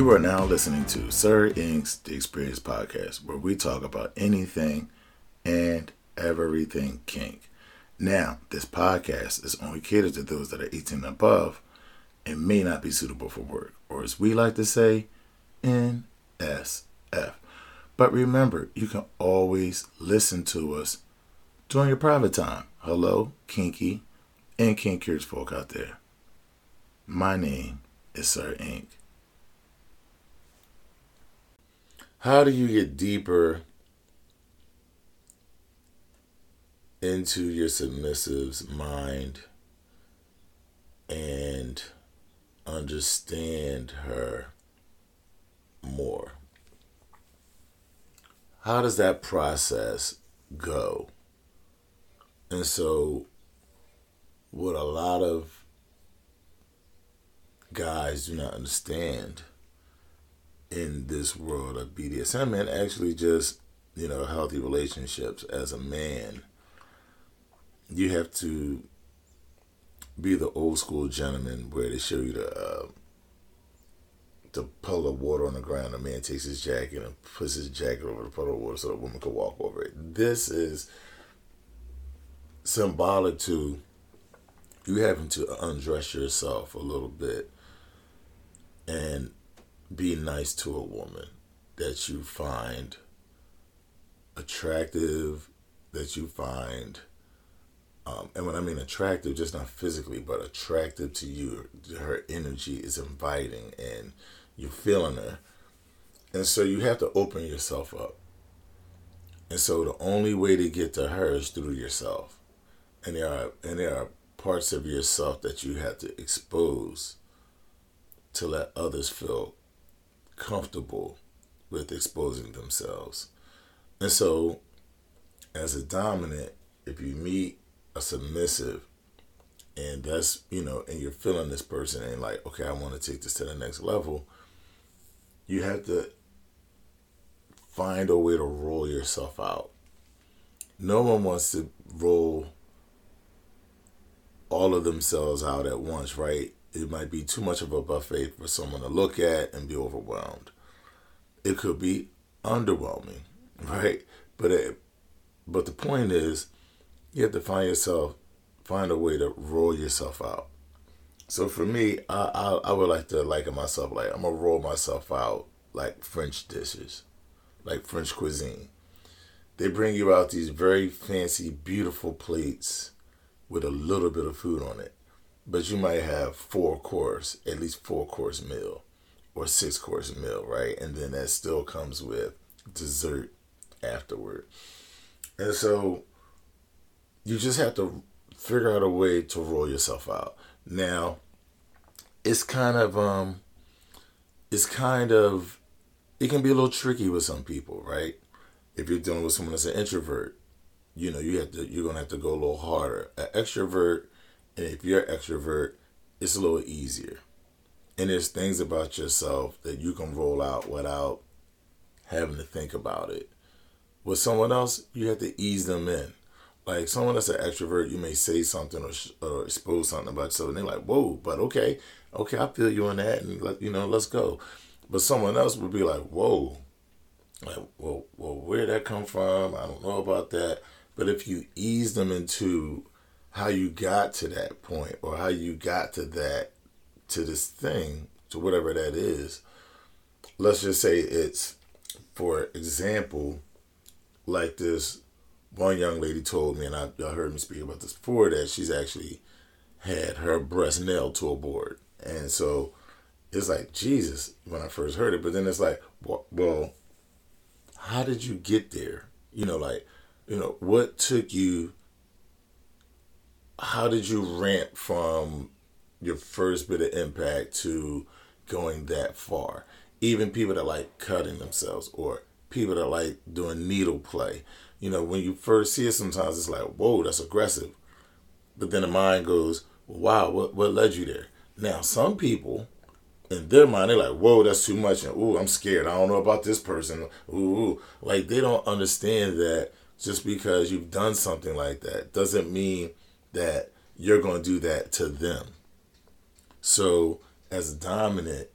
You are now listening to Sir inQ's The Experience Podcast, where we talk about anything and everything kink. Now, this podcast is only catered to those that are 18 and above and may not be suitable for work, or as we like to say, NSF. But remember, you can always listen to us during your private time. Hello, kinky and kink curious folk out there. My name is Sir Ink. How do you get deeper into your submissive's mind and understand her more? How does that process go? And so, what a lot of guys do not understand in this world of BDSM and actually just, you know, healthy relationships as a man, you have to be the old school gentleman where they show you the uh, the puddle of water on the ground. A man takes his jacket and puts his jacket over the puddle of water so the woman can walk over it. This is symbolic to you having to undress yourself a little bit and be nice to a woman that you find attractive, that you find, um, and when I mean attractive, just not physically, but attractive to you. Her energy is inviting and you're feeling her. And so you have to open yourself up. And so the only way to get to her is through yourself. And there are and there are parts of yourself that you have to expose to let others feel comfortable with exposing themselves. And so, as a dominant, if you meet a submissive, and that's, you know, and you're feeling this person and like, okay, I want to take this to the next level, you have to find a way to roll yourself out. No one wants to roll all of themselves out at once, right? It might be too much of a buffet for someone to look at and be overwhelmed. It could be underwhelming, right? But it, but the point is, you have to find yourself, find a way to roll yourself out. So for me, I I, I would like to liken myself like I'm gonna roll myself out like French dishes, like French cuisine. They bring you out these very fancy, beautiful plates with a little bit of food on it but you might have four course, at least four course meal or six course meal, right? And then that still comes with dessert afterward. And so you just have to figure out a way to roll yourself out. Now, it's kind of um it's kind of it can be a little tricky with some people, right? If you're dealing with someone that's an introvert, you know, you have to you're gonna have to go a little harder. An extrovert and if you're an extrovert, it's a little easier. And there's things about yourself that you can roll out without having to think about it. With someone else, you have to ease them in. Like someone that's an extrovert, you may say something or, or expose something about yourself, and they're like, "Whoa!" But okay, okay, I feel you on that, and let you know, let's go. But someone else would be like, "Whoa!" Like, well, well, where did that come from? I don't know about that. But if you ease them into how you got to that point or how you got to that to this thing to whatever that is let's just say it's for example like this one young lady told me and I, I heard me speak about this before that she's actually had her breast nailed to a board. And so it's like jesus when i first heard it but then it's like well, well how did you get there? You know like you know what took you how did you ramp from your first bit of impact to going that far? Even people that like cutting themselves or people that like doing needle play. You know, when you first see it, sometimes it's like, whoa, that's aggressive. But then the mind goes, wow, what, what led you there? Now, some people, in their mind, they're like, whoa, that's too much. And, ooh, I'm scared. I don't know about this person. Ooh, ooh. Like, they don't understand that just because you've done something like that doesn't mean that you're going to do that to them. So, as dominant,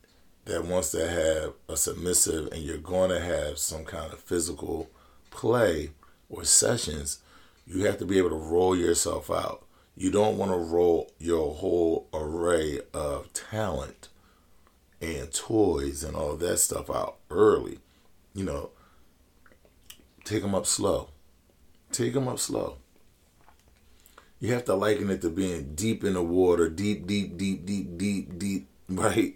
that wants to have a submissive and you're going to have some kind of physical play or sessions, you have to be able to roll yourself out. You don't want to roll your whole array of talent and toys and all that stuff out early. You know, take them up slow. Take them up slow. You have to liken it to being deep in the water, deep, deep, deep, deep, deep, deep, right?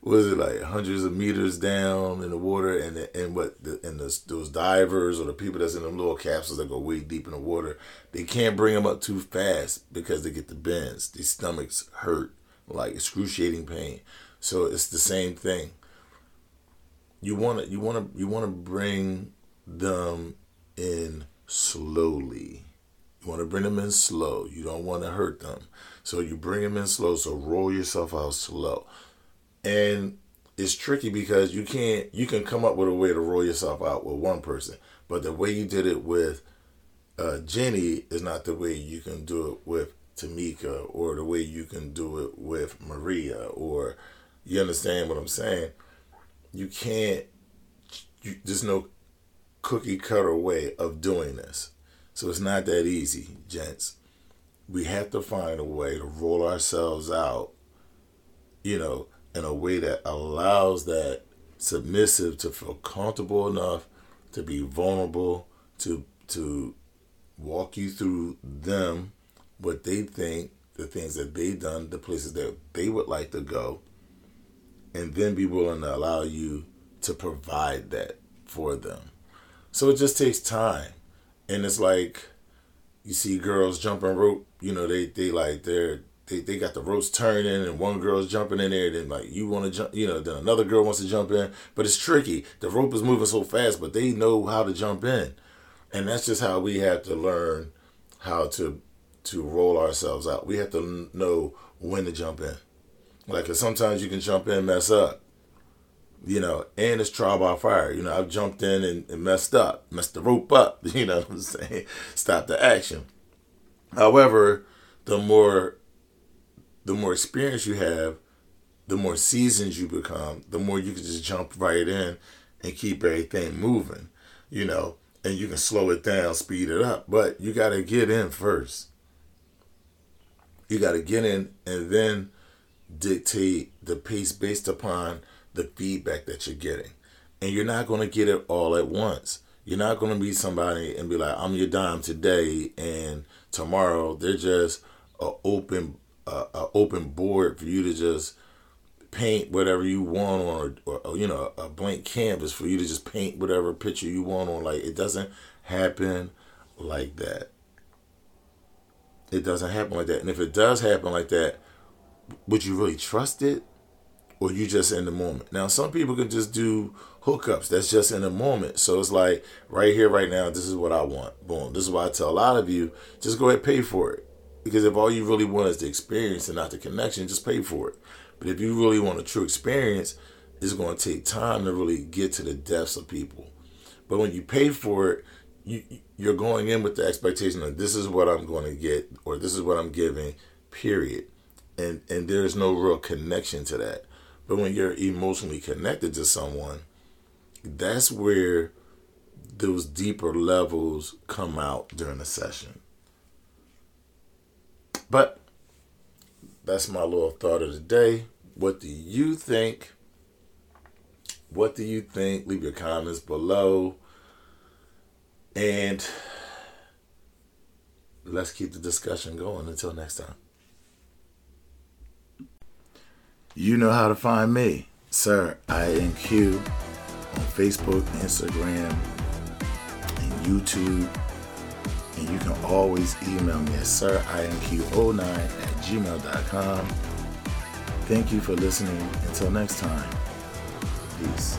Was it like hundreds of meters down in the water, and and what the, and the, those divers or the people that's in them little capsules that go way deep in the water, they can't bring them up too fast because they get the bends. Their stomachs hurt like excruciating pain. So it's the same thing. You want to you want to you want to bring them in slowly. You want to bring them in slow. You don't want to hurt them. So you bring them in slow. So roll yourself out slow. And it's tricky because you can't you can come up with a way to roll yourself out with one person, but the way you did it with uh, Jenny is not the way you can do it with Tamika or the way you can do it with Maria or you understand what I'm saying? You can't. You, there's no cookie cutter way of doing this. So it's not that easy, gents. We have to find a way to roll ourselves out, you know, in a way that allows that submissive to feel comfortable enough to be vulnerable, to to walk you through them, what they think, the things that they've done, the places that they would like to go, and then be willing to allow you to provide that for them. So it just takes time. And it's like you see girls jumping rope, you know, they they like they're they, they got the ropes turning and one girl's jumping in there, then like you wanna jump you know, then another girl wants to jump in. But it's tricky. The rope is moving so fast, but they know how to jump in. And that's just how we have to learn how to to roll ourselves out. We have to know when to jump in. Like, sometimes you can jump in, mess up, you know, and it's trial by fire. You know, I've jumped in and, and messed up, messed the rope up. You know what I'm saying? Stop the action. However, the more the more experience you have, the more seasons you become, the more you can just jump right in and keep everything moving. You know, and you can slow it down, speed it up, but you got to get in first. You got to get in and then dictate the pace based upon the feedback that you're getting. And you're not going to get it all at once. You're not going to be somebody and be like, I'm your dime today, and tomorrow they're just a open uh, a open board for you to just paint whatever you want or, or you know, a blank canvas for you to just paint whatever picture you want on. Like it doesn't happen like that. It doesn't happen like that. And if it does happen like that, would you really trust it or you just in the moment. Now some people can just do hookups that's just in the moment. So it's like right here right now this is what i want. Boom. This is why i tell a lot of you. Just go ahead pay for it. Because if all you really want is the experience and not the connection just pay for it. But if you really want a true experience it's going to take time to really get to the depths of people. But when you pay for it you you're going in with the expectation that this is what i'm going to get or this is what i'm giving period. And and there's no real connection to that. But when you're emotionally connected to someone, that's where those deeper levels come out during the session. But that's my little thought of the day. What do you think? What do you think? Leave your comments below. And let's keep the discussion going until next time. You know how to find me, Sir INQ, on Facebook, Instagram, and YouTube. And you can always email me at sirinq09 at gmail.com. Thank you for listening. Until next time, peace.